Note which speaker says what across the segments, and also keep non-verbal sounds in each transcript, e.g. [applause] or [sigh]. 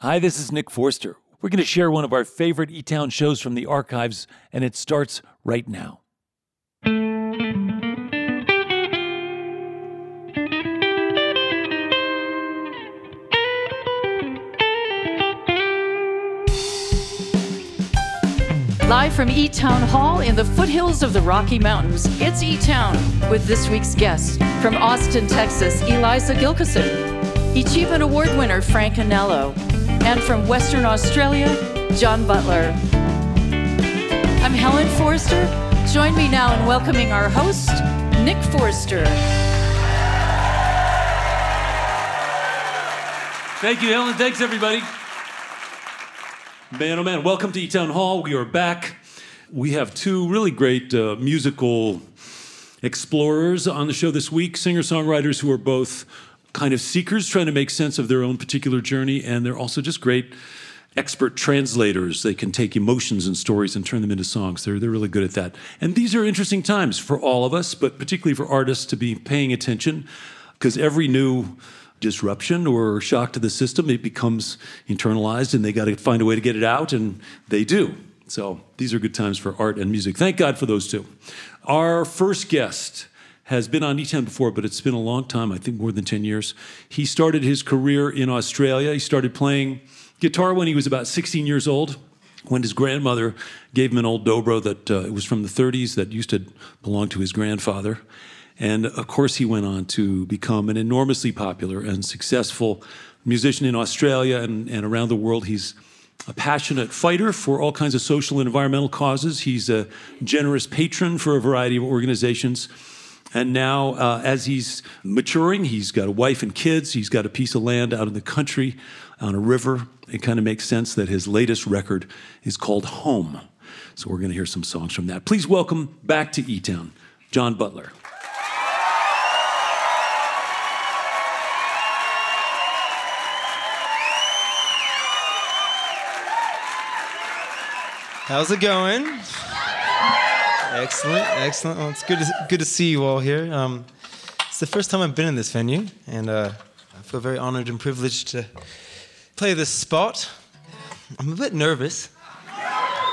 Speaker 1: Hi, this is Nick Forster. We're going to share one of our favorite E Town shows from the archives, and it starts right now.
Speaker 2: Live from E Town Hall in the foothills of the Rocky Mountains, it's E Town with this week's guest. From Austin, Texas, Eliza Gilkyson. Achievement Award winner Frank Anello. And from Western Australia, John Butler. I'm Helen Forster. Join me now in welcoming our host, Nick Forster.
Speaker 1: Thank you, Helen. Thanks, everybody. Man, oh man, welcome to E Town Hall. We are back. We have two really great uh, musical explorers on the show this week singer songwriters who are both kind of seekers trying to make sense of their own particular journey, and they're also just great expert translators. They can take emotions and stories and turn them into songs. They're, they're really good at that. And these are interesting times for all of us, but particularly for artists to be paying attention because every new disruption or shock to the system, it becomes internalized and they got to find a way to get it out, and they do. So these are good times for art and music. Thank God for those two. Our first guest has been on E10 before, but it's been a long time, I think more than 10 years. He started his career in Australia. He started playing guitar when he was about 16 years old. When his grandmother gave him an old dobro that uh, was from the 30s that used to belong to his grandfather. And of course, he went on to become an enormously popular and successful musician in Australia and, and around the world. He's a passionate fighter for all kinds of social and environmental causes. He's a generous patron for a variety of organizations. And now, uh, as he's maturing, he's got a wife and kids. He's got a piece of land out in the country on a river. It kind of makes sense that his latest record is called Home. So we're going to hear some songs from that. Please welcome back to E Town, John Butler.
Speaker 3: How's it going? Excellent, excellent. Well, it's good to, good to see you all here. Um, it's the first time I've been in this venue, and uh, I feel very honored and privileged to play this spot. I'm a bit nervous.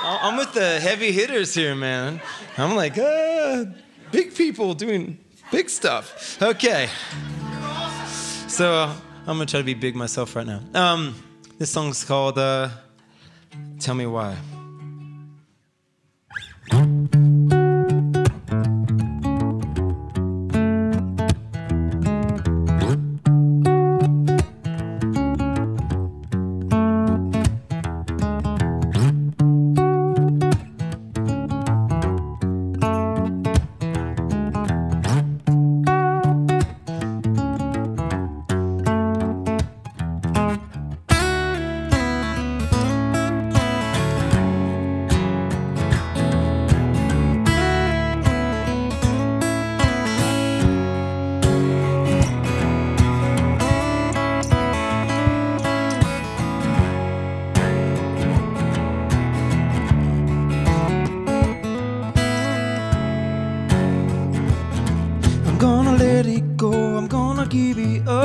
Speaker 3: I'm with the heavy hitters here, man. I'm like, ah, big people doing big stuff. Okay. So uh, I'm gonna try to be big myself right now. Um, this song's called uh, "Tell Me Why."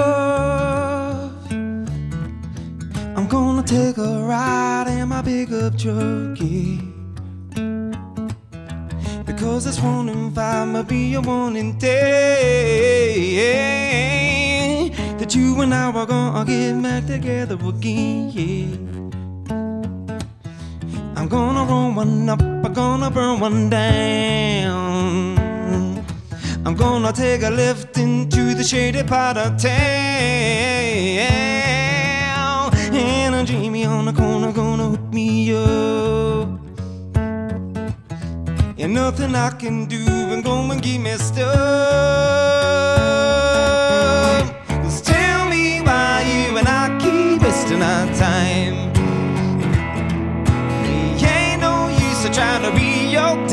Speaker 3: Up. I'm gonna take a ride in my pickup truck, yeah. Because this one in five might be a one in ten. That you and I are gonna get back together again. I'm gonna roll one up, I'm gonna burn one down. I'm gonna take a lift into the shady part of town. And a dreamy on the corner gonna hook me up. And nothing I can do and go and get messed up. Just tell me why you and I keep wasting our time. Ain't no use to try to read your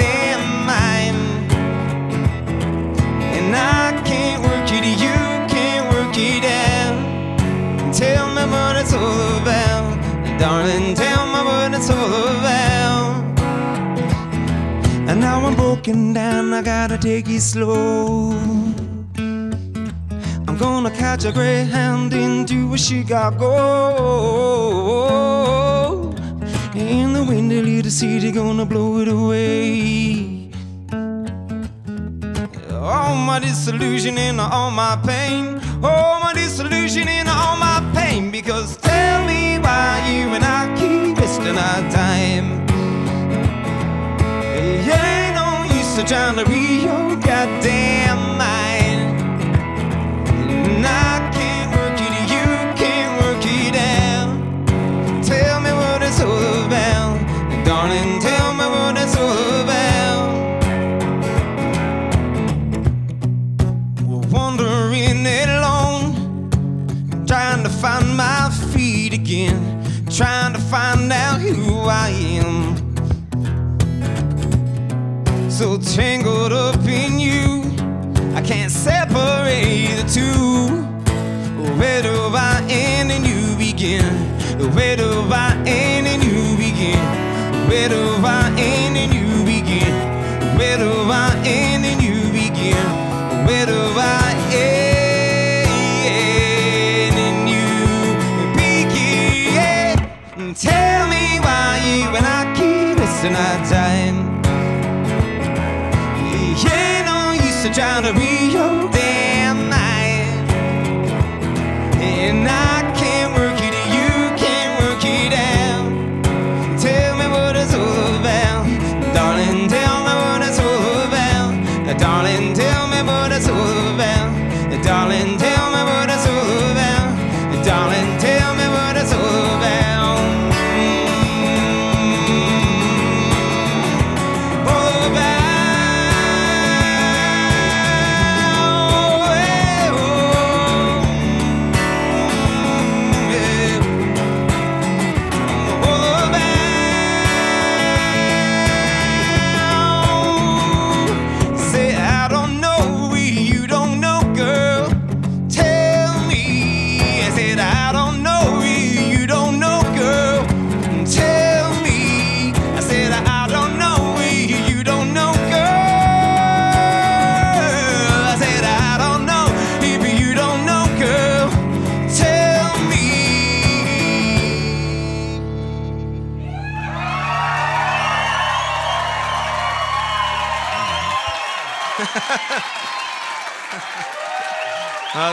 Speaker 3: Tell me what it's all about, darling. Tell me what it's all about. And now I'm broken down, I gotta take it slow. I'm gonna catch a greyhound into Chicago. In the windy little city gonna blow it away. All my disillusion and all my pain. All my disillusion and all my pain. Because tell me why you and I keep wasting our time. It ain't no use to trying to read your goddamn mind. And I can't work it, you can't work it out. Tell me what it's all about. Darling, So tangled up in you, I can't separate the two. Where do I end and you begin? Where do I end and you begin? Where do I end and you begin? Where do I end and you begin? Where do I end? Tell me why you and I keep wasting our. Trying to read your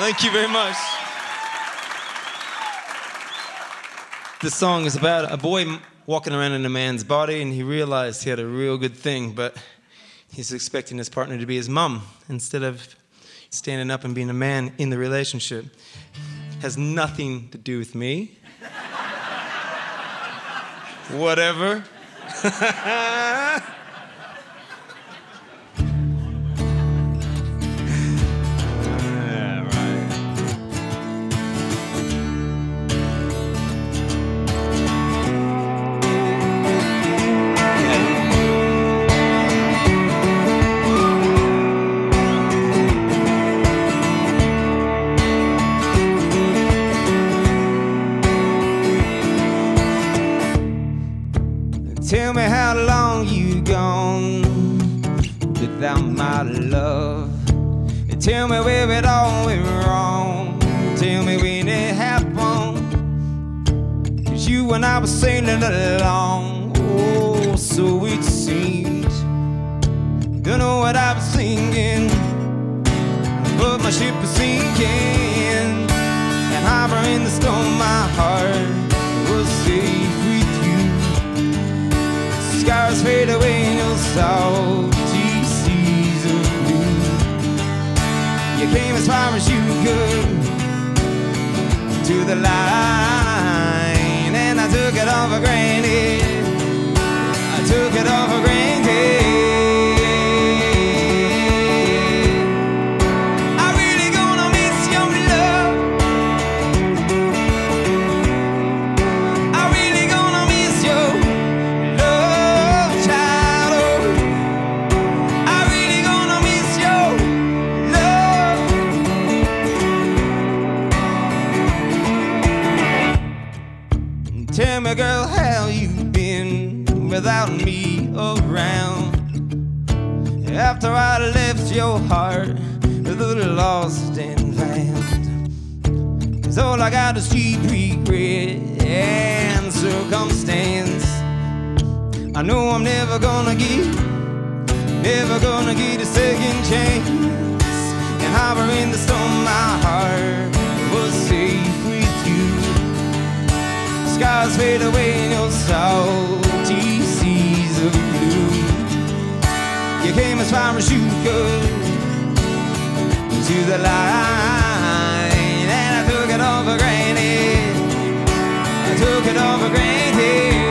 Speaker 3: thank you very much. This song is about a boy walking around in a man's body, and he realized he had a real good thing, but he's expecting his partner to be his mom instead of standing up and being a man in the relationship. Has nothing to do with me. [laughs] Whatever. [laughs] love. Tell me where it all went wrong. Tell me when it happened. Cause you and I were sailing along. Oh, so it seemed. Don't know what I was thinking. But my ship is sinking. And harbor in the storm, my heart was safe with you. Scars fade away in your You came as far as you could to the line, and I took it all for granted. I took it all for granted. Heart, little lost and found. Cause all I got is cheap regret and circumstance. I know I'm never gonna get, never gonna get a second chance. And harbor in the storm, my heart was safe with you. Skies fade away in your salty seas of blue. You came as far as you could to the line, and I took it all for granted. I took it all for granted.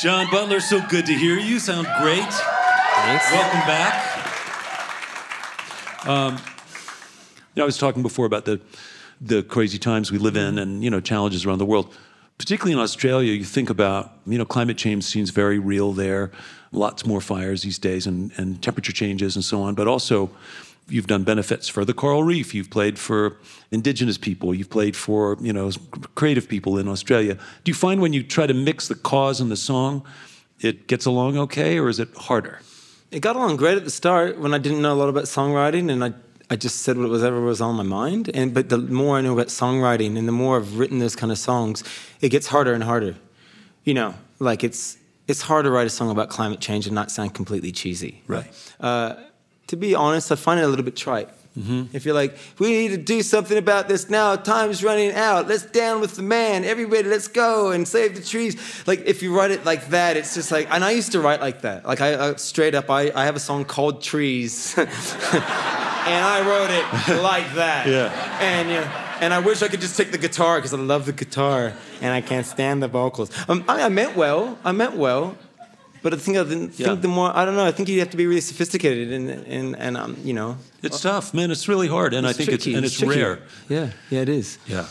Speaker 1: John Butler, so good to hear you. Sound great.
Speaker 3: Thanks.
Speaker 1: Welcome back. Um, you know, I was talking before about the the crazy times we live in, and you know, challenges around the world. Particularly in Australia, you think about you know, climate change seems very real there. Lots more fires these days, and, and temperature changes, and so on. But also, you've done benefits for the coral reef. You've played for indigenous people. You've played for you know creative people in Australia. Do you find when you try to mix the cause and the song, it gets along okay, or is it harder?
Speaker 3: It got along great at the start when I didn't know a lot about songwriting, and I, I just said whatever was on my mind. And but the more I know about songwriting, and the more I've written those kind of songs, it gets harder and harder. You know, like it's it's hard to write a song about climate change and not sound completely cheesy.
Speaker 1: Right.
Speaker 3: Uh, to be honest, I find it a little bit trite. If you're like, we need to do something about this now, time's running out, let's down with the man, everybody, let's go and save the trees. Like, if you write it like that, it's just like, and I used to write like that. Like, I, I straight up, I, I have a song called Trees, [laughs] and I wrote it like that. [laughs]
Speaker 1: Yeah.
Speaker 3: And, you know, and I wish I could just take the guitar because I love the guitar and I can't stand the vocals. Um, I, I meant well, I meant well. But I think I didn't
Speaker 1: Yeah.
Speaker 3: the more I don't know. I think you have to be really sophisticated and and and um, you know.
Speaker 1: It's tough, man. It's really hard, and I think
Speaker 3: tricky,
Speaker 1: it's and it's,
Speaker 3: tricky.
Speaker 1: rare.
Speaker 3: Yeah, yeah, it is.
Speaker 1: Yeah.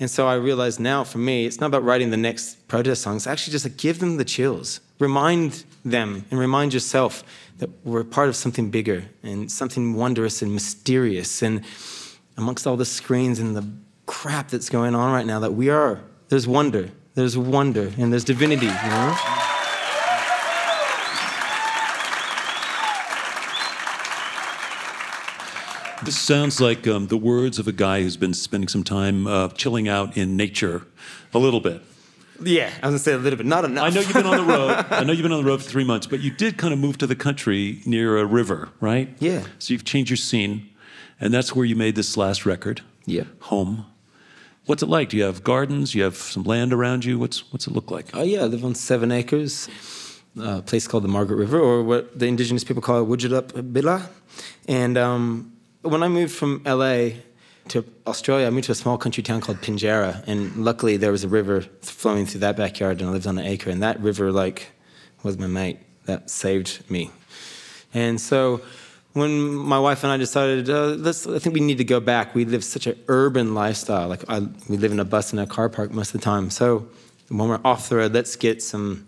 Speaker 3: And so I realize now for me, it's not about writing the next protest song. It's actually just like give them the chills. Remind them and remind yourself that we're part of something bigger and something wondrous and mysterious. And amongst all the screens and the crap that's going on right now, that we are, there's wonder. There's wonder and there's divinity, you know?
Speaker 1: This sounds like um, the words of a guy who's been spending some time uh, chilling out in nature, a little bit.
Speaker 3: Yeah, I was gonna say a little bit, not enough.
Speaker 1: I know you've been on the [laughs] road. I know you've been on the road for three months, but you did kind of move to the country near a river, right?
Speaker 3: Yeah.
Speaker 1: So you've changed your scene, and that's where you made this last record.
Speaker 3: Yeah.
Speaker 1: Home. What's it like? Do you have gardens? Do you have some land around you? What's what's it look like?
Speaker 3: Oh yeah, I live on seven acres, a place called the Margaret River, or what the indigenous people call it, Wooditjup Bilya. And um, when I moved from LA to Australia, I moved to a small country town called Pinjarra, and luckily there was a river flowing through that backyard, and I lived on an acre, and that river like was my mate. That saved me. And so when my wife and I decided, uh, let's, I think we need to go back. We live such an urban lifestyle. Like I, we live in a bus and a car park most of the time. So when we're off the road, let's get some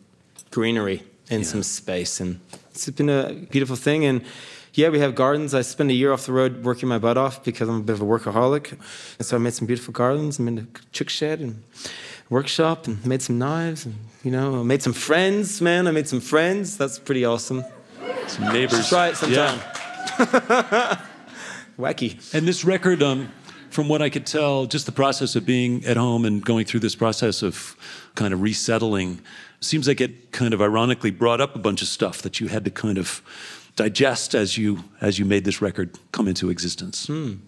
Speaker 3: greenery and yeah. some space. And it's been a beautiful thing. And yeah, we have gardens. I spent a year off the road working my butt off because I'm a bit of a workaholic. And so I made some beautiful gardens. I'm in a chick shed and workshop and made some knives and, you know, I made some friends, man. I made some friends. That's pretty awesome.
Speaker 1: Some neighbors.
Speaker 3: Try it sometime. Yeah. [laughs] Wacky.
Speaker 1: And this record, um, from what I could tell, just the process of being at home and going through this process of kind of resettling seems like it kind of ironically brought up a bunch of stuff that you had to kind of digest as you as you made this record come into existence.
Speaker 3: Mm.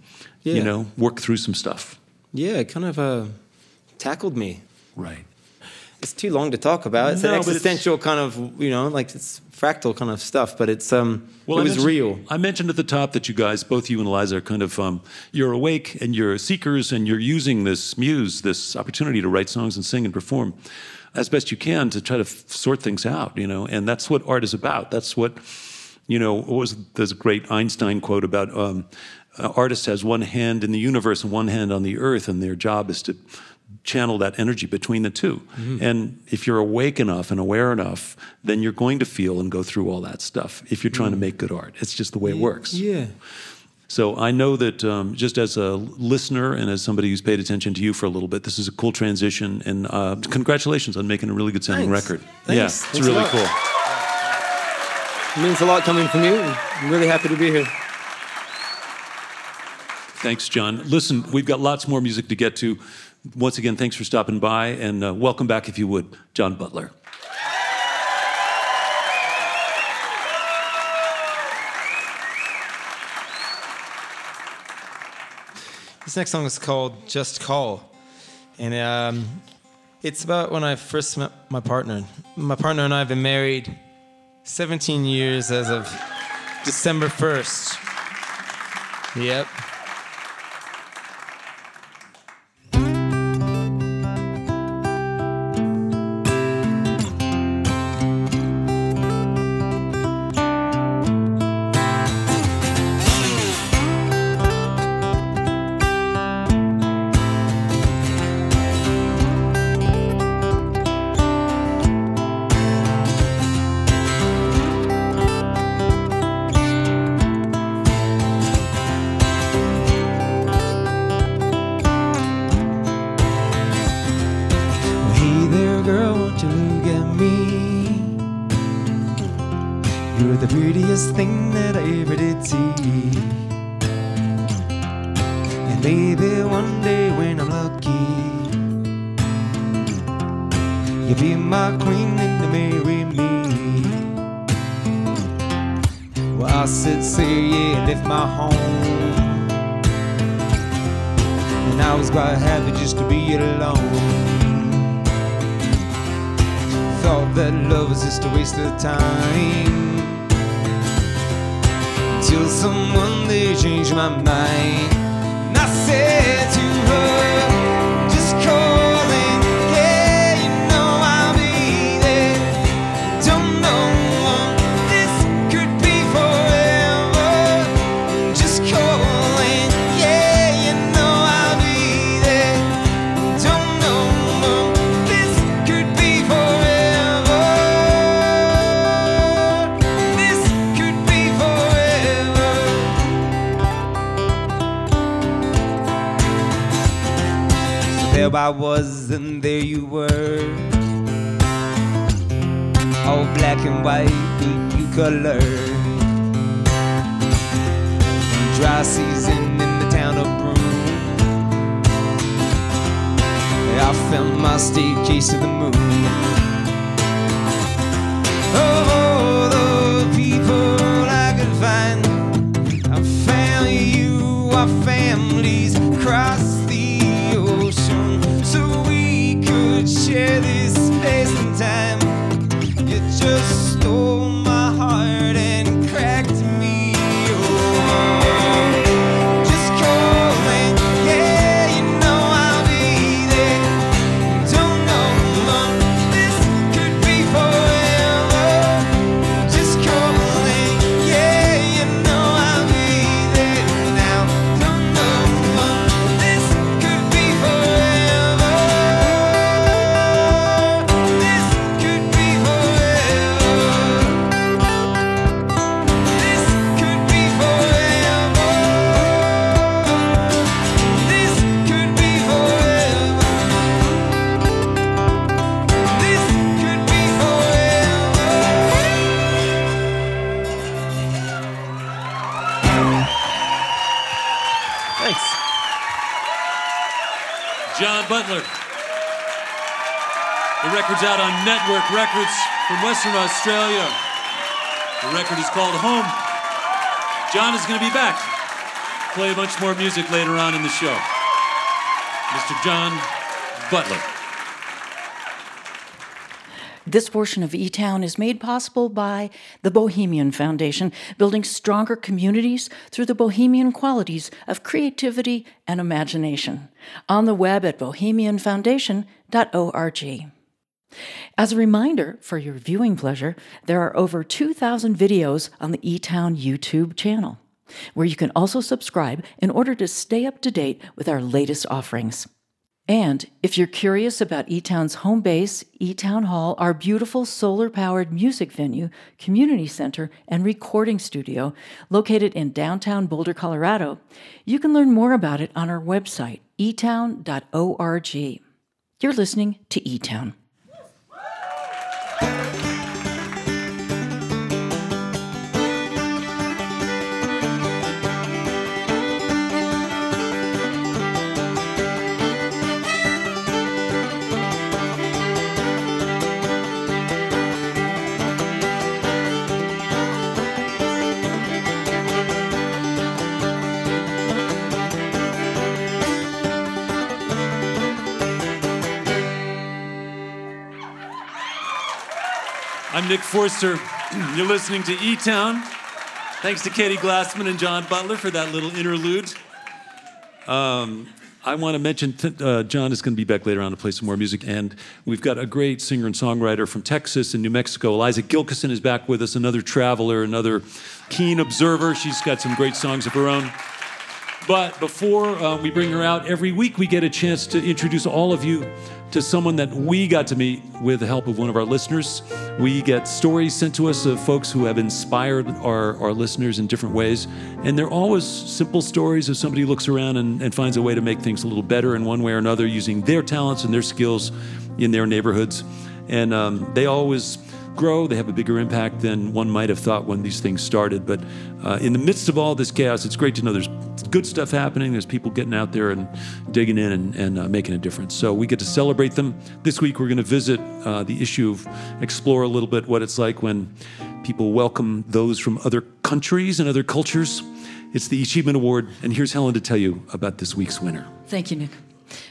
Speaker 3: Yeah.
Speaker 1: You know, work through some stuff.
Speaker 3: Yeah, it kind of uh, tackled me.
Speaker 1: Right.
Speaker 3: It's too long to talk about. It's no, an existential it's, kind of, you know, like it's fractal kind of stuff, but it's um, well, it was real.
Speaker 1: I mentioned at the top that you guys, both you and Eliza, are kind of um, you're awake and you're seekers and you're using this muse, this opportunity to write songs and sing and perform as best you can to try to f- sort things out, you know. And that's what art is about. That's what, you know, what was this great Einstein quote about um, artist has one hand in the universe and one hand on the earth, and their job is to channel that energy between the 2 mm-hmm. And if you're awake enough and aware enough, then you're going to feel and go through all that stuff if you're trying mm. to make good art. It's just the way
Speaker 3: it
Speaker 1: works.
Speaker 3: Yeah.
Speaker 1: So I know that um, just as a listener and as somebody who's paid attention to you for a little bit, this is a cool transition. And uh, congratulations on making a really good sounding
Speaker 3: Thanks.
Speaker 1: record.
Speaker 3: Thanks.
Speaker 1: Yeah,
Speaker 3: it's
Speaker 1: Thanks really cool.
Speaker 3: It means a lot coming from you. I'm really happy to be here.
Speaker 1: Thanks, John. Listen, we've got lots more music to get to. Once again, thanks for stopping by, and uh, welcome back, if you would, John Butler.
Speaker 3: This next song is called Just Call. And um, it's about when I first met my partner. My partner and I have been married 17 years as of December 1st. Yep. I you were. All black and white with you color. Dry season in the town of Broome. I found my staircase to the moon. Oh, the people I could find. I found you, our families cross
Speaker 1: Record's out on Network Records from Western Australia. The record is called Home. John is going to be back. Play a bunch more music later on in the show. Mr. John Butler.
Speaker 2: This portion of E Town is made possible by the Bohemian Foundation, building stronger communities through the bohemian qualities of creativity and imagination. On the web at bohemianfoundation.org. As a reminder, for your viewing pleasure, there are over 2,000 videos on the E Town YouTube channel, where you can also subscribe in order to stay up to date with our latest offerings. And if you're curious about eTown's home base, eTown Hall, our beautiful solar powered music venue, community center, and recording studio located in downtown Boulder, Colorado, you can learn more about it on our website, etown.org. You're listening to eTown.
Speaker 1: I'm Nick Forster. [clears throat] You're listening to E Town. Thanks to Katie Glassman and John Butler for that little interlude. Um, I want to mention uh, John is going to be back later on to play some more music, and we've got a great singer and songwriter from Texas and New Mexico. Eliza Gilkyson is back with us, another traveler, another keen observer. She's got some great songs of her own. But before uh, we bring her out, every week we get a chance to introduce all of you to someone that we got to meet with the help of one of our listeners. We get stories sent to us of folks who have inspired our, our listeners in different ways. And they're always simple stories of somebody looks around and, and finds a way to make things a little better in one way or another using their talents and their skills in their neighborhoods. And um, they always grow, they have a bigger impact than one might have thought when these things started. But uh, in the midst of all this chaos, it's great to know there's good stuff happening. There's people getting out there and digging in and, and uh, making a difference. So we get to celebrate them. This week, we're going to visit uh, the issue of explore a little bit what it's like when people welcome those from other countries and other cultures. It's the Achievement Award, and here's Helen to tell you about this week's winner.
Speaker 2: Thank you, Nick.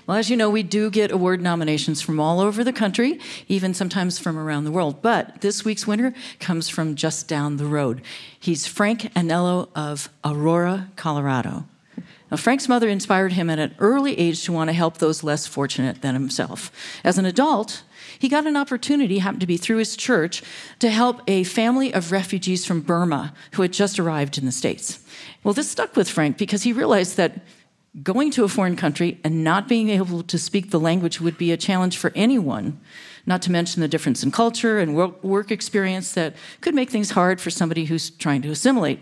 Speaker 2: Well, as you know, we do get award nominations from all over the country, even sometimes from around the world. But this week's winner comes from just down the road. He's Frank Anello of Aurora, Colorado. Now, Frank's mother inspired him at an early age to want to help those less fortunate than himself. As an adult, he got an opportunity, happened to be through his church, to help a family of refugees from Burma who had just arrived in the States. Well, this stuck with Frank because he realized that going to a foreign country and not being able to speak the language would be a challenge for anyone, not to mention the difference in culture and work experience that could make things hard for somebody who's trying to assimilate.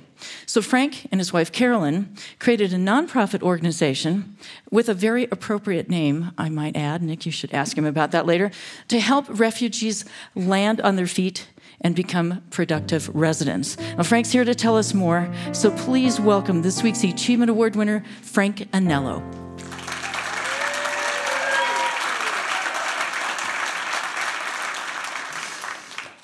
Speaker 2: So, Frank and his wife Carolyn created a nonprofit organization with a very appropriate name, I might add. Nick, you should ask him about that later, to help refugees land on their feet and become productive residents. Now, Frank's here to tell us more, so please welcome this week's Achievement Award winner, Frank Anello.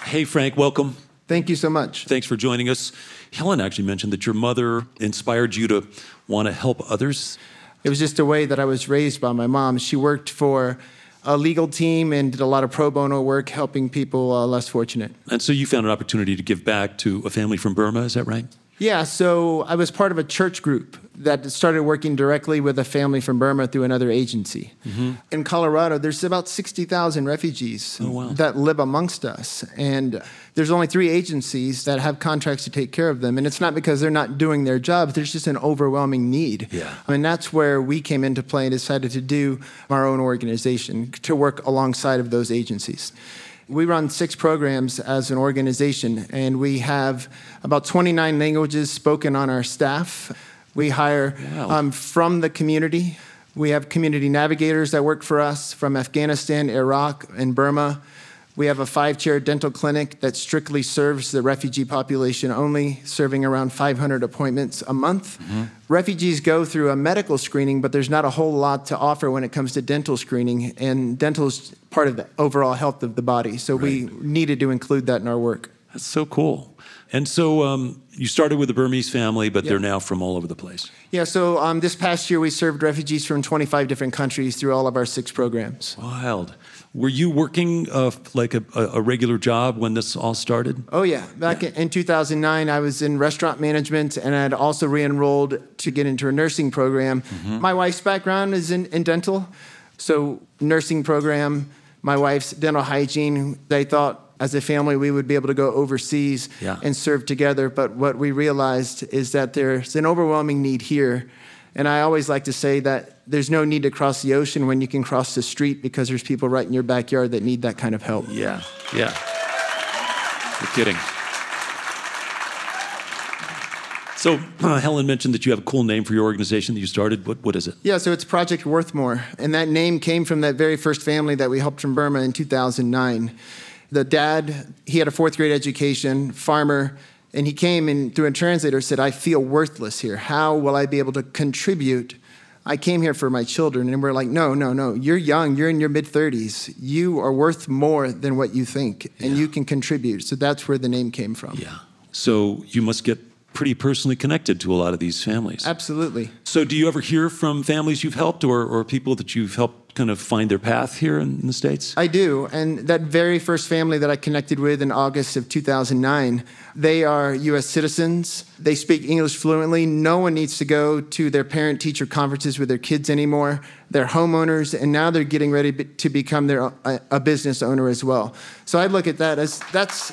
Speaker 1: Hey, Frank, welcome.
Speaker 4: Thank you so much.
Speaker 1: Thanks for joining us. Helen actually mentioned that your mother inspired you to want to help others.
Speaker 4: It was just a way that I was raised by my mom. She worked for a legal team and did a lot of pro bono work helping people uh, less fortunate.
Speaker 1: And so you found an opportunity to give back to a family from Burma, is that right?
Speaker 4: Yeah, so I was part of a church group that started working directly with a family from Burma through another agency. Mm-hmm. In Colorado, there's about 60,000 refugees
Speaker 1: oh, wow.
Speaker 4: that live amongst us. And there's only three agencies that have contracts to take care of them. And it's not because they're not doing their jobs, there's just an overwhelming need.
Speaker 1: Yeah.
Speaker 4: I mean, that's where we came into play and decided to do our own organization to work alongside of those agencies. We run six programs as an organization, and we have about 29 languages spoken on our staff. We hire wow. um, from the community. We have community navigators that work for us from Afghanistan, Iraq, and Burma. We have a five chair dental clinic that strictly serves the refugee population only, serving around 500 appointments a month. Mm-hmm. Refugees go through a medical screening, but there's not a whole lot to offer when it comes to dental screening, and dental is part of the overall health of the body. So we needed to include that in our work.
Speaker 1: That's so cool. And so um, you started with the Burmese family, but they're now from all over the place.
Speaker 4: Yeah, so um, this past year we served refugees from 25 different countries through all of our six programs.
Speaker 1: Wild. Were you working uh, like a, a regular job when this all started?
Speaker 4: Oh, yeah. Back in in 2009, I was in restaurant management and I'd also re enrolled to get into a nursing program. My wife's background is in, in dental. So, nursing program, my wife's dental hygiene. They thought as a family we would be able to go overseas
Speaker 1: Yeah.
Speaker 4: and serve together. But what we realized is that there's an overwhelming need here. And I always like to say that there's no need to cross the ocean when you can cross the street because there's people right in your backyard that need that kind of help.
Speaker 1: Yeah, yeah. You're kidding. So [clears throat] Helen mentioned that you have a cool name for your organization that you started. What, what is it?
Speaker 4: Yeah, so it's Project Worthmore. And that name came from that very first family that we helped from Burma in 2009. The dad, he had a fourth grade education, farmer, and he came and through a translator said, I feel worthless here. How will I be able to contribute? I came here for my children. And we're like, no, no, no. You're young. You're in your mid 30s. You are worth more than what you think, and you can contribute. So that's where the name came from.
Speaker 1: Yeah. So you must get pretty personally connected to a lot of these families.
Speaker 4: Absolutely.
Speaker 1: So do you ever hear from families you've helped or, or people that you've helped kind of find their path here in, the States?
Speaker 4: I do. And that very first family that I connected with in August of 2009, they are US citizens. They speak English fluently. No one needs to go to their parent teacher conferences with their kids anymore. They're homeowners, and now they're getting ready to become their, a, a business owner as well. So I look at that as that's.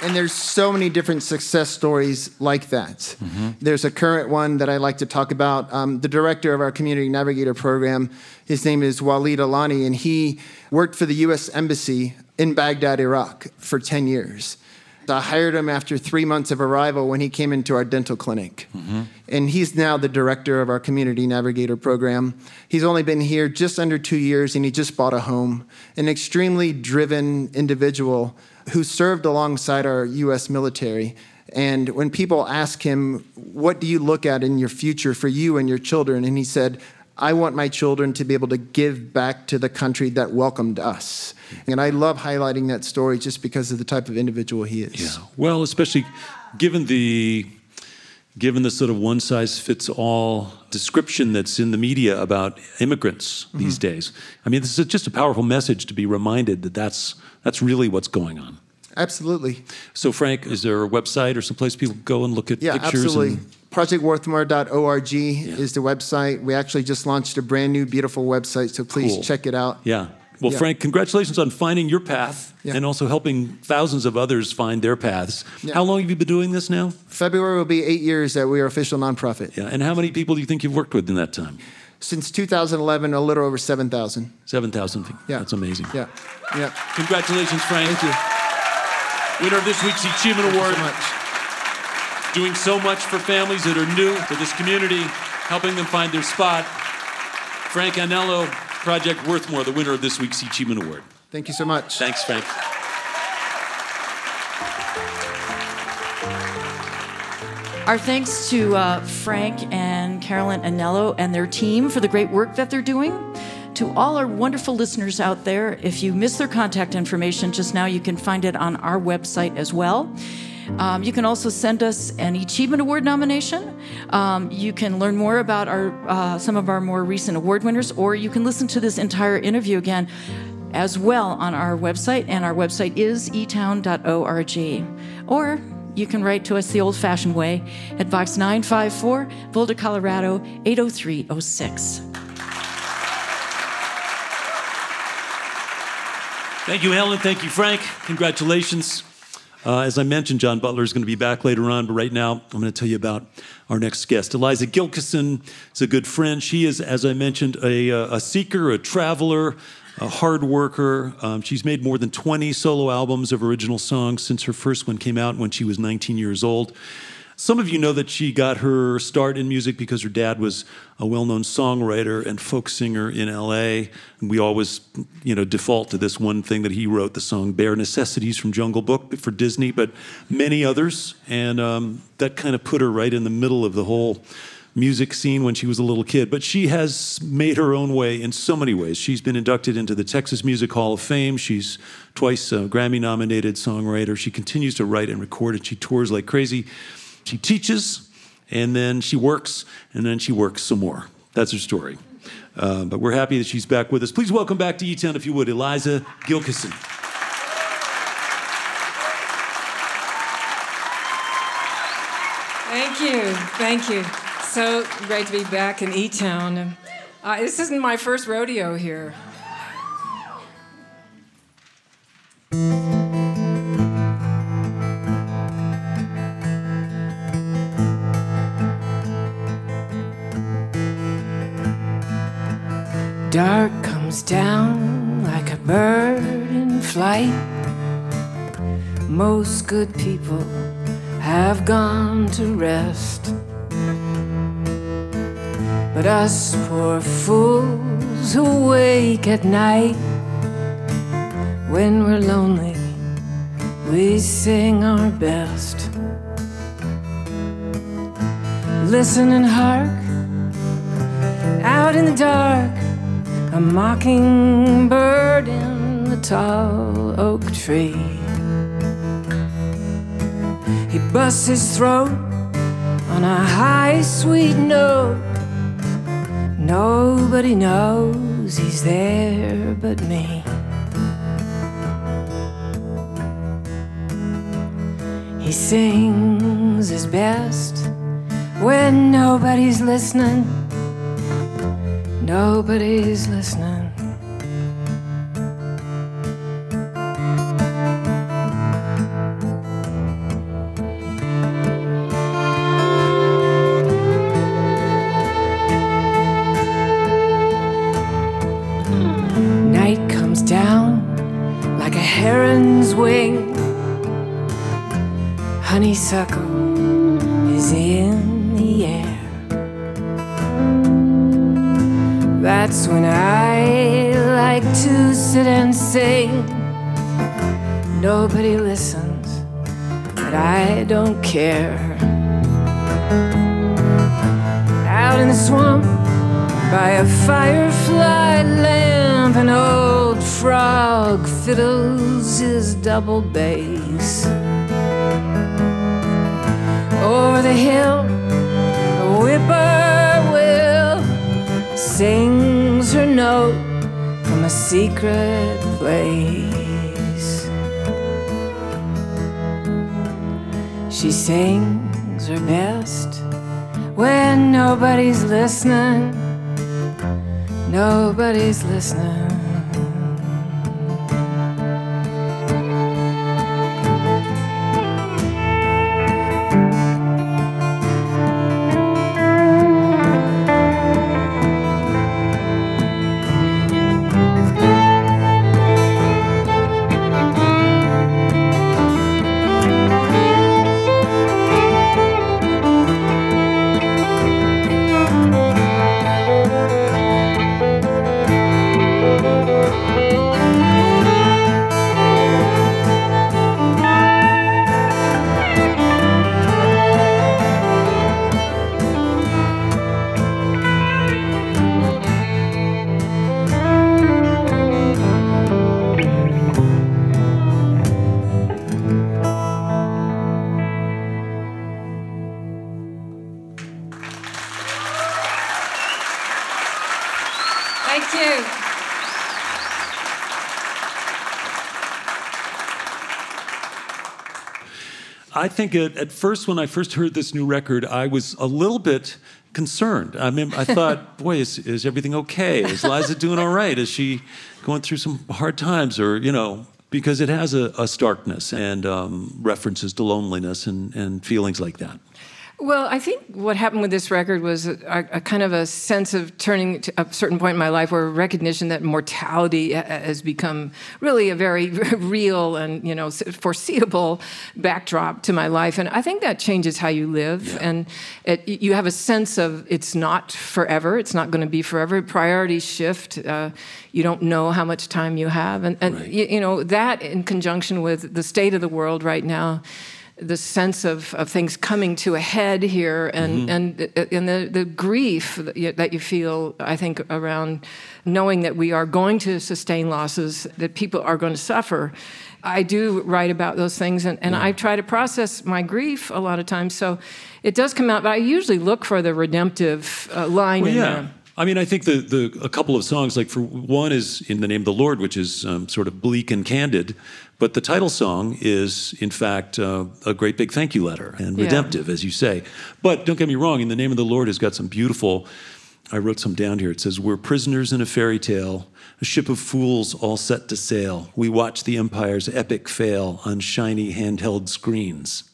Speaker 4: And there's so many different success stories like that. There's a current one that I like to talk about. Um, the director of our Community Navigator program, his name is Walid Alani, and he worked for the U.S. Embassy in Baghdad, Iraq, for 10 years. I hired him after three months of arrival when he came into our dental clinic. And he's now the director of our Community Navigator program. He's only been here just under two years and he just bought a home. An extremely driven individual who served alongside our US military. And when people ask him, What do you look at in your future for you and your children? And he said, I want my children to be able to give back to the country that welcomed us. And I love highlighting that story just because of the type of individual he is.
Speaker 1: Yeah. Well, especially given the given the sort of one size fits all description that's in the media about immigrants mm-hmm. these days. I mean, this is just a powerful message to be reminded that that's that's really what's going on.
Speaker 4: Absolutely.
Speaker 1: So, Frank, is there a website or someplace people go and look at pictures?
Speaker 4: Yeah,
Speaker 1: pictures?
Speaker 4: absolutely.
Speaker 1: And,
Speaker 4: ProjectWorthmore.org is the website. We actually just launched a brand new, beautiful website, so please
Speaker 1: Cool.
Speaker 4: check it out.
Speaker 1: yeah. Well,
Speaker 4: Yeah.
Speaker 1: Frank, congratulations on finding your path
Speaker 4: Yeah.
Speaker 1: and also helping thousands of others find their paths.
Speaker 4: Yeah.
Speaker 1: How long have you been doing this now?
Speaker 4: February will be eight years that we are official nonprofit.
Speaker 1: Yeah. And how many people do you think you've worked with in that time?
Speaker 4: Since 2011, a little over 7,000.
Speaker 1: 7,000.
Speaker 4: Yeah.
Speaker 1: That's amazing.
Speaker 4: Yeah, yeah.
Speaker 1: Congratulations, Frank.
Speaker 4: Thank you.
Speaker 1: Winner of this week's Achievement Award.
Speaker 4: so much.
Speaker 1: Doing so much for families that are new to this community, helping them find their spot. Frank Anello, Project Worthmore, the winner of this week's Achievement Award.
Speaker 4: Thank you so much.
Speaker 1: Thanks, Frank.
Speaker 2: Our thanks to uh, Frank and Carolyn Anello and their team for the great work that they're doing. To all our wonderful listeners out there, if you missed their contact information just now, you can find it on our website as well. Um, you can also send us an Achievement Award nomination. Um, you can learn more about our uh, some of our more recent award winners, or you can listen to this entire interview again as well on our website, and our website is etown.org. Or you can write to us the old fashioned way at Box 954, Boulder, Colorado 80306.
Speaker 1: Thank you, Helen. Thank you, Frank. Congratulations. Uh, as I mentioned, John Butler is going to be back later on, but right now I'm going to tell you about our next guest. Eliza Gilkyson is a good friend. She is, as I mentioned, a, uh, a seeker, a traveler, a hard worker. Um, she's made more than 20 solo albums of original songs since her first one came out when she was 19 years old. Some of you know that she got her start in music because her dad was a well-known songwriter and folk singer in LA. And we always, you know, default to this one thing that he wrote, the song "Bare Necessities" from Jungle Book for Disney, but many others, and um, that kind of put her right in the middle of the whole music scene when she was a little kid, but she has made her own way in so many ways. She's been inducted into the Texas Music Hall of Fame. She's twice a Grammy nominated songwriter. She continues to write and record, and she tours like crazy. She teaches, and then she works, and then she works some more. That's her story. Uh, but we're happy that she's back with us. Please welcome back to E Town, if you would, Eliza Gilkyson.
Speaker 5: Thank you. Thank you. So great to be back in E Town. Uh, this isn't my first rodeo here. Dark comes down like a bird in flight. Most good people have gone to rest. But us poor fools who wake at night, when we're lonely, we sing our best. Listen and hark, out in the dark, a mockingbird in the tall oak tree. He busts his throat on a high, sweet note. Nobody knows he's there but me. He sings his best when nobody's listening. Nobody's listening. Double bass. Over the hill, a whippoorwill sings her note from a secret place. She sings her best when nobody's listening. Nobody's listening.
Speaker 1: Think at, at first, when I first heard this new record, I was a little bit concerned. I mean, I thought, [laughs] boy, is, is everything okay? Is Liza doing all right? Is she going through some hard times? Or, you know, because it has a, a starkness and um, references to loneliness and, and feelings like that.
Speaker 5: Well, I think what happened with this record was a, a, kind of a sense of turning to a certain point in my life where recognition that mortality has become really a very [laughs] real and you know foreseeable backdrop to my life, and I think that changes how you live, yeah. and it, you have a sense of it's not forever, it's not going to be forever. Priorities shift. Uh, you don't know how much time you have, and, and right. you, you know that in conjunction with the state of the world right now the sense of, of things coming to a head here and, mm-hmm. and, and the, the grief that you, that you feel, I think, around knowing that we are going to sustain losses, that people are going to suffer. I do write about those things and, and yeah. I try to process my grief a lot of times. So it does come out, but I usually look for the redemptive uh, line
Speaker 1: well,
Speaker 5: in
Speaker 1: yeah.
Speaker 5: there.
Speaker 1: I mean, I think the, the a couple of songs, like for one is in the name of the Lord, which is um, sort of bleak and candid, but the title song is, in fact, uh, a great big thank you letter and redemptive, yeah. as you say. But don't get me wrong, in the name of the Lord has got some beautiful. I wrote some down here. It says, We're prisoners in a fairy tale, a ship of fools all set to sail. We watch the empire's epic fail on shiny handheld screens.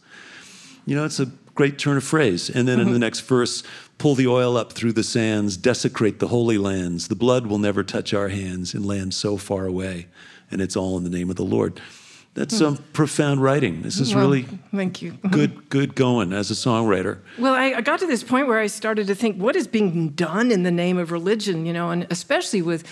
Speaker 1: You know, it's a great turn of phrase. And then mm-hmm. in the next verse, pull the oil up through the sands, desecrate the holy lands. The blood will never touch our hands in lands so far away and it's all in the name of the Lord. That's hmm. some profound writing. This is
Speaker 5: well,
Speaker 1: really
Speaker 5: thank you. [laughs]
Speaker 1: good, good going as a songwriter.
Speaker 5: Well, I, I, got to this point where I started to think, what is being done in the name of religion? You know, and especially with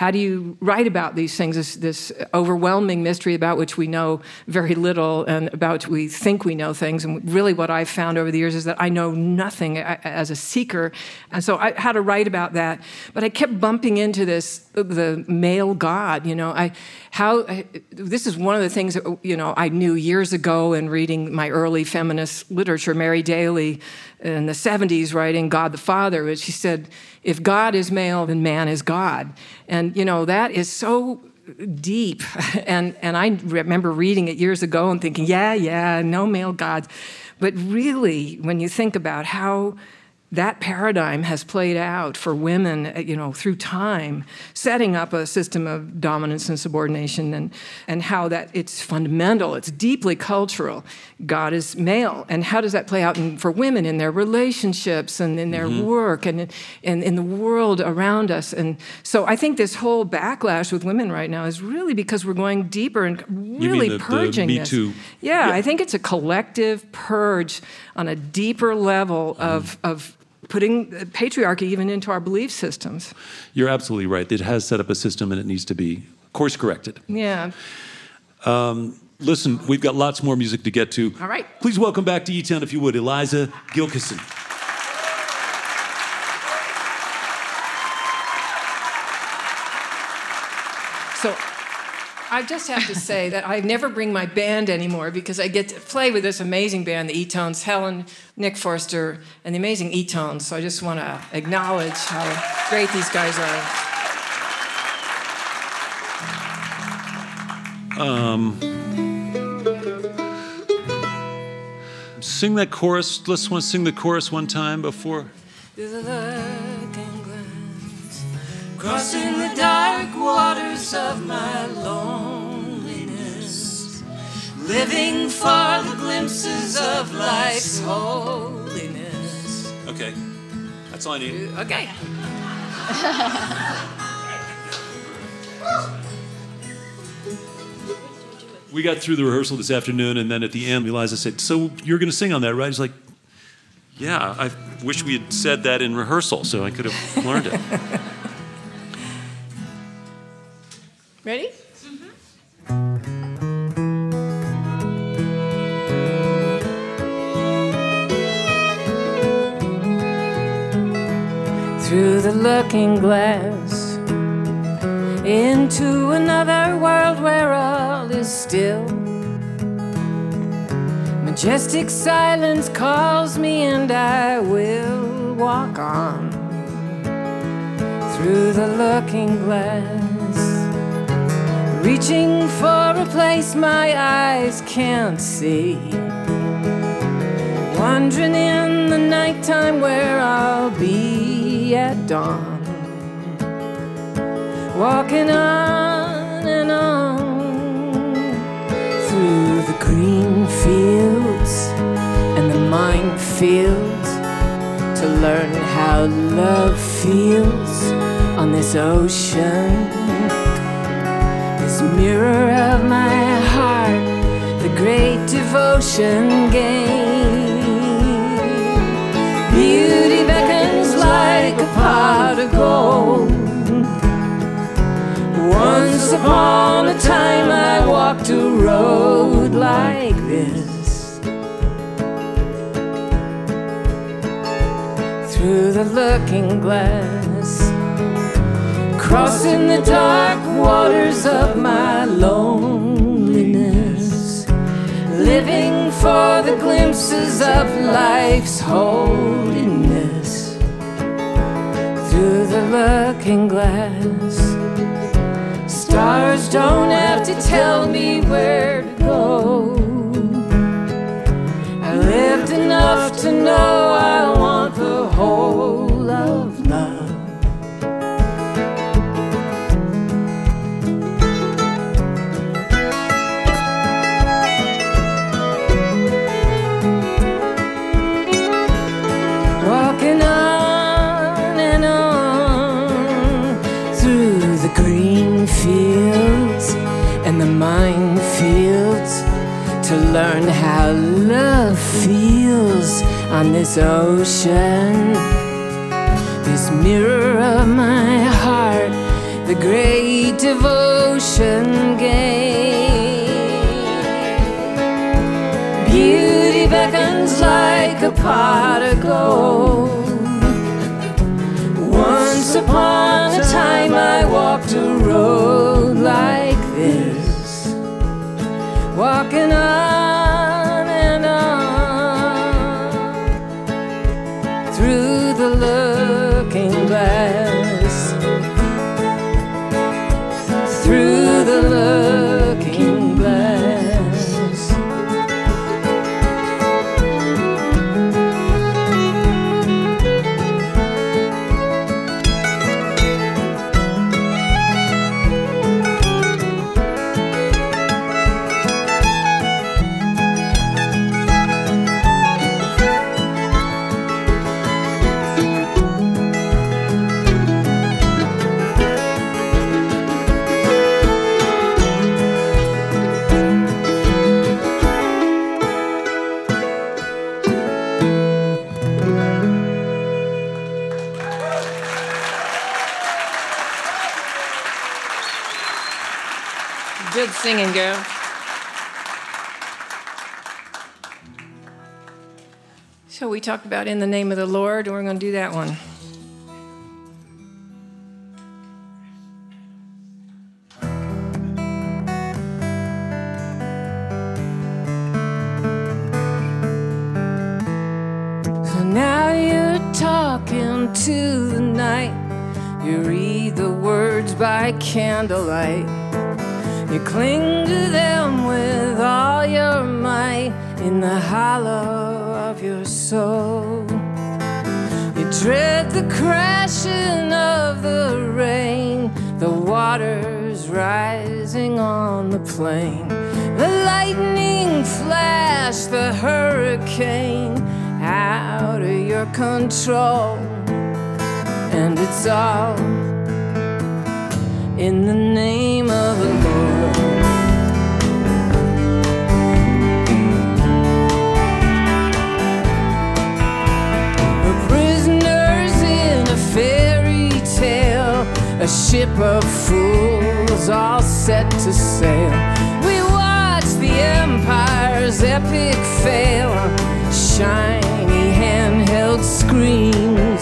Speaker 5: how do you write about these things, this, this, overwhelming mystery about which we know very little and about which we think we know things? And really, what I've found over the years is that I know nothing as a seeker. And so I had to write about that. But I kept bumping into this, the male God, you know. I, how, this is one of the things that, you know, I knew years ago in reading my early feminist literature, Mary Daly in the 70s writing God the Father, she said, if God is male, then man is God. And, you know, that is so deep. [laughs] And, and I remember reading it years ago and thinking, yeah, yeah, no male gods. But really, when you think about how that paradigm has played out for women, uh, you know, through time, setting up a system of dominance and subordination, and and how that it's fundamental, it's deeply cultural. God is male, and how does that play out in, for women in their relationships and in their mm-hmm. work and in, in the world around us? And so I think this whole backlash with women right now is really because we're going deeper and really
Speaker 1: the,
Speaker 5: purging
Speaker 1: the
Speaker 5: this.
Speaker 1: Too.
Speaker 5: Yeah, yeah, I think it's a collective purge on a deeper level of mm. of putting patriarchy even into our belief systems.
Speaker 1: You're absolutely right. It has set up a system and it needs to be course corrected.
Speaker 5: Yeah.
Speaker 1: Um, listen, we've got lots more music to get to.
Speaker 5: All right.
Speaker 1: Please welcome back to E Town, if you would, Eliza Gilkyson.
Speaker 5: So I just have to say that I never bring my band anymore because I get to play with this amazing band, the E-Tones, Helen, Nick Forster, and the amazing E-Tones. So I just want to acknowledge how great these guys
Speaker 1: are. Um, sing that chorus. Let's want to sing the chorus one time before.
Speaker 6: Crossing the dark waters of my loneliness, living for the glimpses of life's holiness.
Speaker 1: Okay, that's all I need.
Speaker 5: Uh, okay. [laughs]
Speaker 1: we got through the rehearsal this afternoon, and then at the end, Eliza said, "So you're going to sing on that, right?" He's like, "Yeah, I wish we had said that in rehearsal, so I could have learned it." [laughs]
Speaker 5: Ready? Mm-hmm. Through the looking glass into another world where all is still. Majestic silence calls me, and I will walk on through the looking glass reaching for a place my eyes can't see. Wandering in the nighttime where I'll be at dawn. Walking on and on through the green fields and the mine green to learn how love feels on this ocean. Mirror of my heart, the great devotion game. Beauty beckons like a pot of gold. Once upon a time I walked a road like this. Through the looking glass, crossing the dark waters of my loneliness, living for the glimpses of life's holiness. Through the looking glass. Stars don't have to tell me where to go. I lived enough to know I want the whole this ocean. This mirror of my heart, the great devotion game. Beauty beckons like a pot of gold. Once upon a time I walked a road like this, walking on
Speaker 7: singing, girl. So we talked about in the name of the Lord, and we're going to do that one.
Speaker 5: So now you're talking to the night. You read the words by candlelight. You cling to them with all your might in the hollow of your soul. You dread the crashing of the rain, the waters rising on the plain, the lightning flash, the hurricane out of your control. And it's all in the name of the Lord. Ship of fools all set to sail. We watch the empire's epic fail, shiny handheld screens.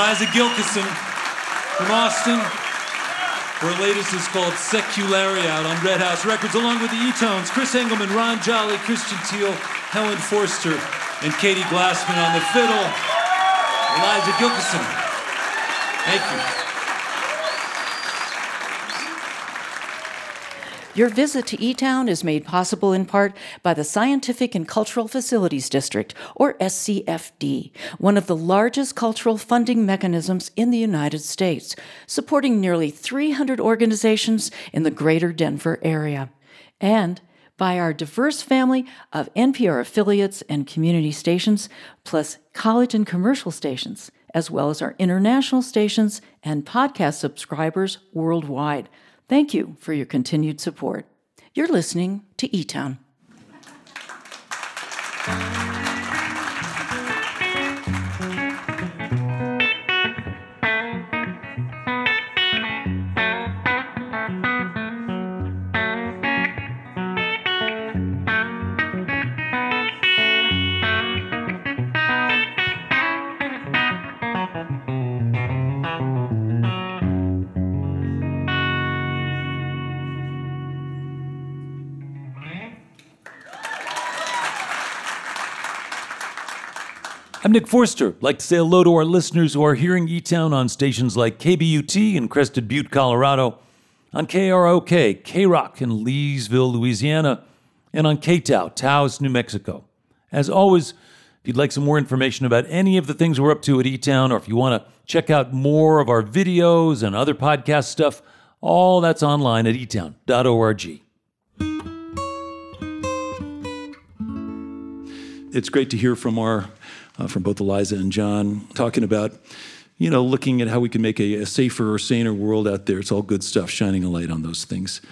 Speaker 1: Eliza Gilkyson from Austin. Her latest is called Secularia out on Red House Records, along with the E-Tones, Chris Engelman, Ron Jolly, Christian Teal, Helen Forster, and Katie Glassman on the fiddle. Eliza Gilkyson. Thank you.
Speaker 2: Your visit to E Town is made possible in part by the Scientific and Cultural Facilities District, or SCFD, one of the largest cultural funding mechanisms in the United States, supporting nearly 300 organizations in the greater Denver area. And by our diverse family of NPR affiliates and community stations, plus college and commercial stations, as well as our international stations and podcast subscribers worldwide. Thank you for your continued support. You're listening to E
Speaker 1: I'm Nick Forster. I'd like to say hello to our listeners who are hearing E Town on stations like KBUT in Crested Butte, Colorado, on KROK, K Rock in Leesville, Louisiana, and on KTOW, Taos, New Mexico. As always, if you'd like some more information about any of the things we're up to at E Town, or if you want to check out more of our videos and other podcast stuff, all that's online at etown.org. It's great to hear from our uh, from both Eliza and John talking about you know looking at how we can make a, a safer or saner world out there. It's all good stuff, shining a light on those things,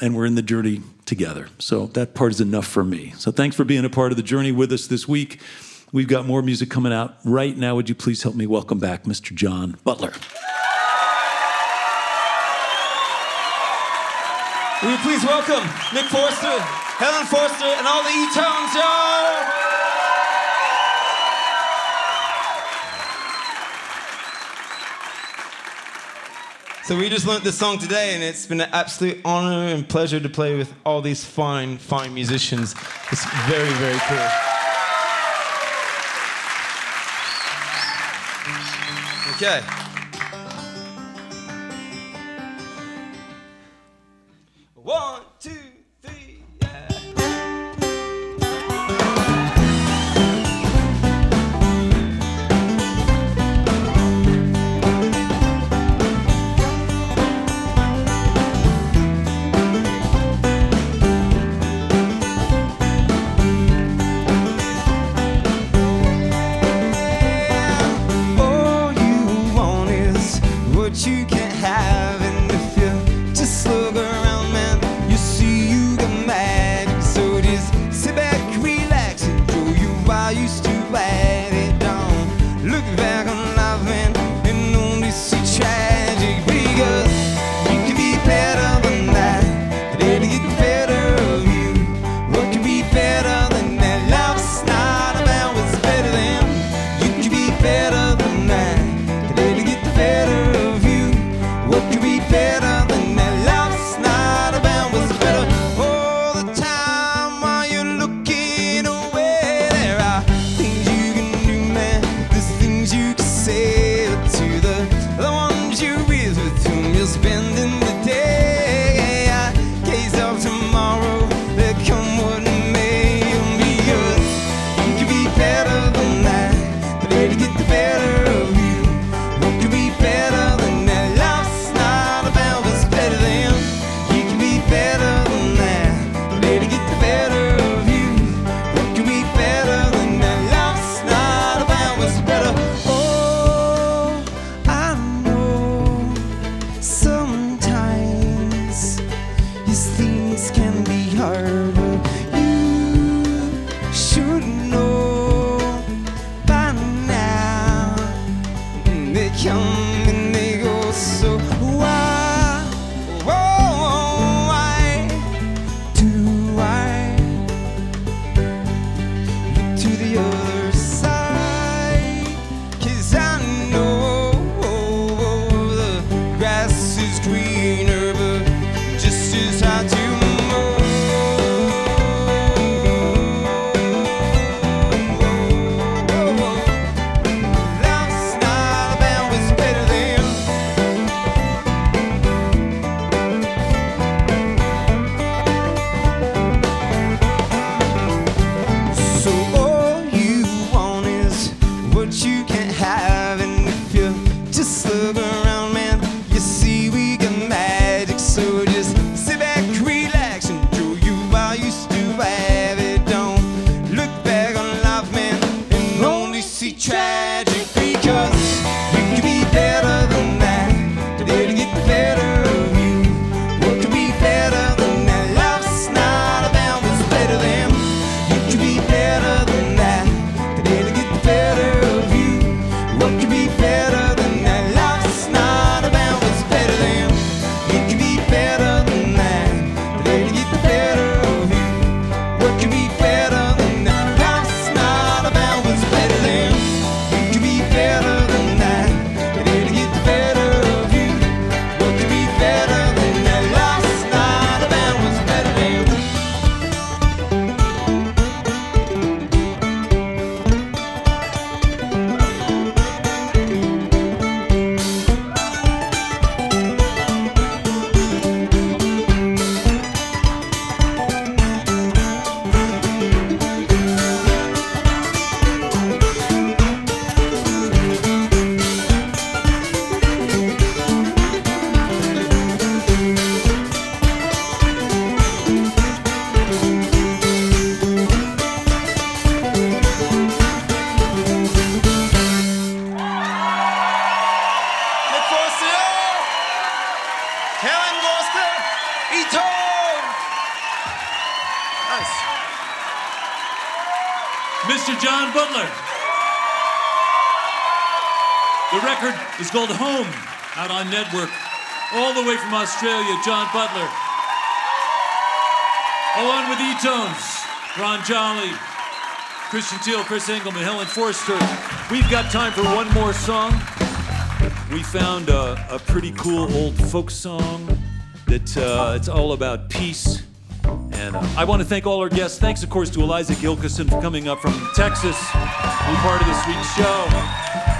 Speaker 1: and we're in the journey together. So that part is enough for me. So thanks for being a part of the journey with us this week. We've got more music coming out right now. Would you please help me welcome back Mr. John Butler?
Speaker 3: Will you please welcome Nick Forster, Helen Forster, and all the E-Tones, y'all? So we just learned this song today, and it's been an absolute honor and pleasure to play with all these fine, fine musicians. It's very, very cool. Okay.
Speaker 1: Network. All the way from Australia, John Butler. Along with E-Tones, Ron Jolly, Christian Teal, Chris Engelman, Helen Forster. We've got time for one more song. We found a, a pretty cool old folk song that uh, it's all about peace. And uh, I want to thank all our guests. Thanks, of course, to Eliza Gilkyson for coming up from Texas, being part of this week's show.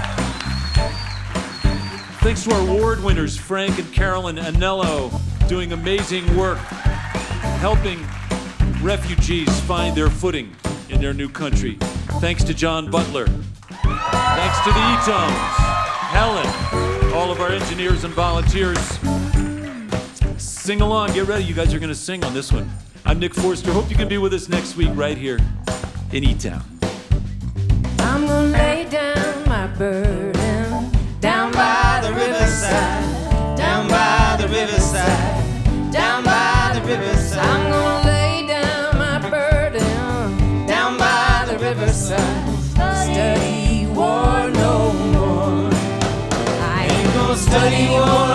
Speaker 1: Thanks to our award winners, Frank and Carolyn Anello, doing amazing work, helping refugees find their footing in their new country. Thanks to John Butler. Thanks to the E-Tones, Helen, all of our engineers and volunteers. Sing along, get ready. You guys are going to sing on this one. I'm Nick Forster. Hope you can be with us next week right here in E Town.
Speaker 5: I'm gonna lay down my burden riverside, down by the riverside, down by the riverside. I'm gonna lay down my burden, down by the riverside. Study war no
Speaker 3: more. I ain't gonna study war.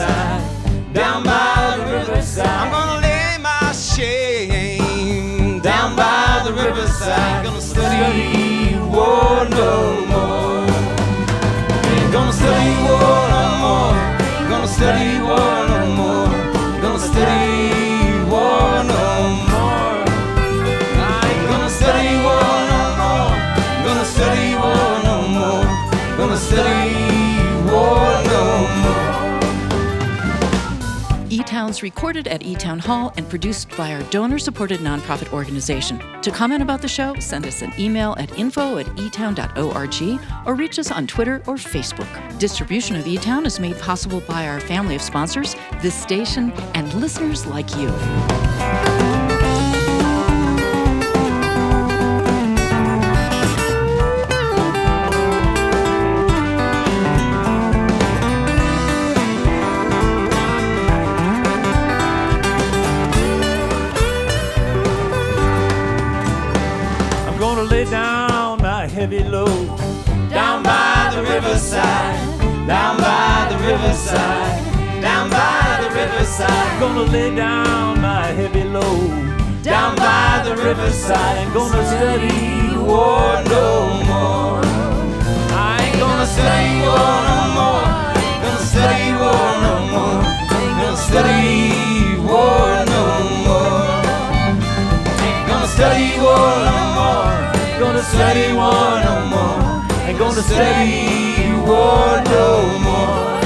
Speaker 3: Riverside, down by the riverside. I'm gonna lay my shame down by the riverside. Gonna study war no more. Gonna study war no more. Gonna study war no more.
Speaker 2: Recorded at E Town Hall and produced by our donor supported nonprofit organization. To comment about the show, send us an email at info at etown.org or reach us on Twitter or Facebook. Distribution of E Town is made possible by our family of sponsors, this station, and listeners like you.
Speaker 3: Riverside. Ain't gonna study war no more. I ain't gonna study war no more. Gonna study war no more. Ain't gonna study war no more. Ain't gonna study war no more. Gonna study war no more. Ain't gonna study war no more.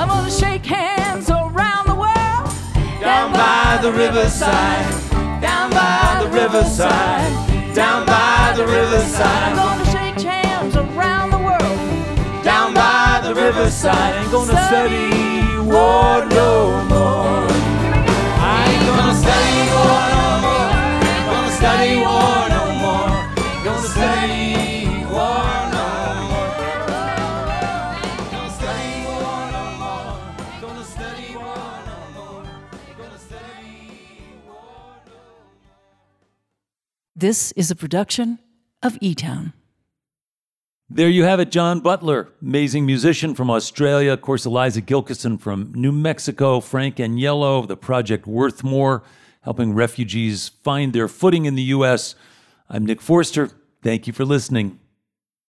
Speaker 2: I'm gonna shake hands around the world.
Speaker 3: Down by the riverside. Down by the riverside. Down by the
Speaker 2: I'm
Speaker 3: riverside.
Speaker 2: gonna shake hands around the world.
Speaker 3: Down by the riverside. Ain't gonna study war no more. I ain't gonna study war no more. Gonna study war no more. Gonna study
Speaker 2: This is a production of E Town.
Speaker 1: There you have it, John Butler, amazing musician from Australia. Of course, Eliza Gilkyson from New Mexico, Frank Anello of the project Worthmore, helping refugees find their footing in the U.S. I'm Nick Forster. Thank you for listening.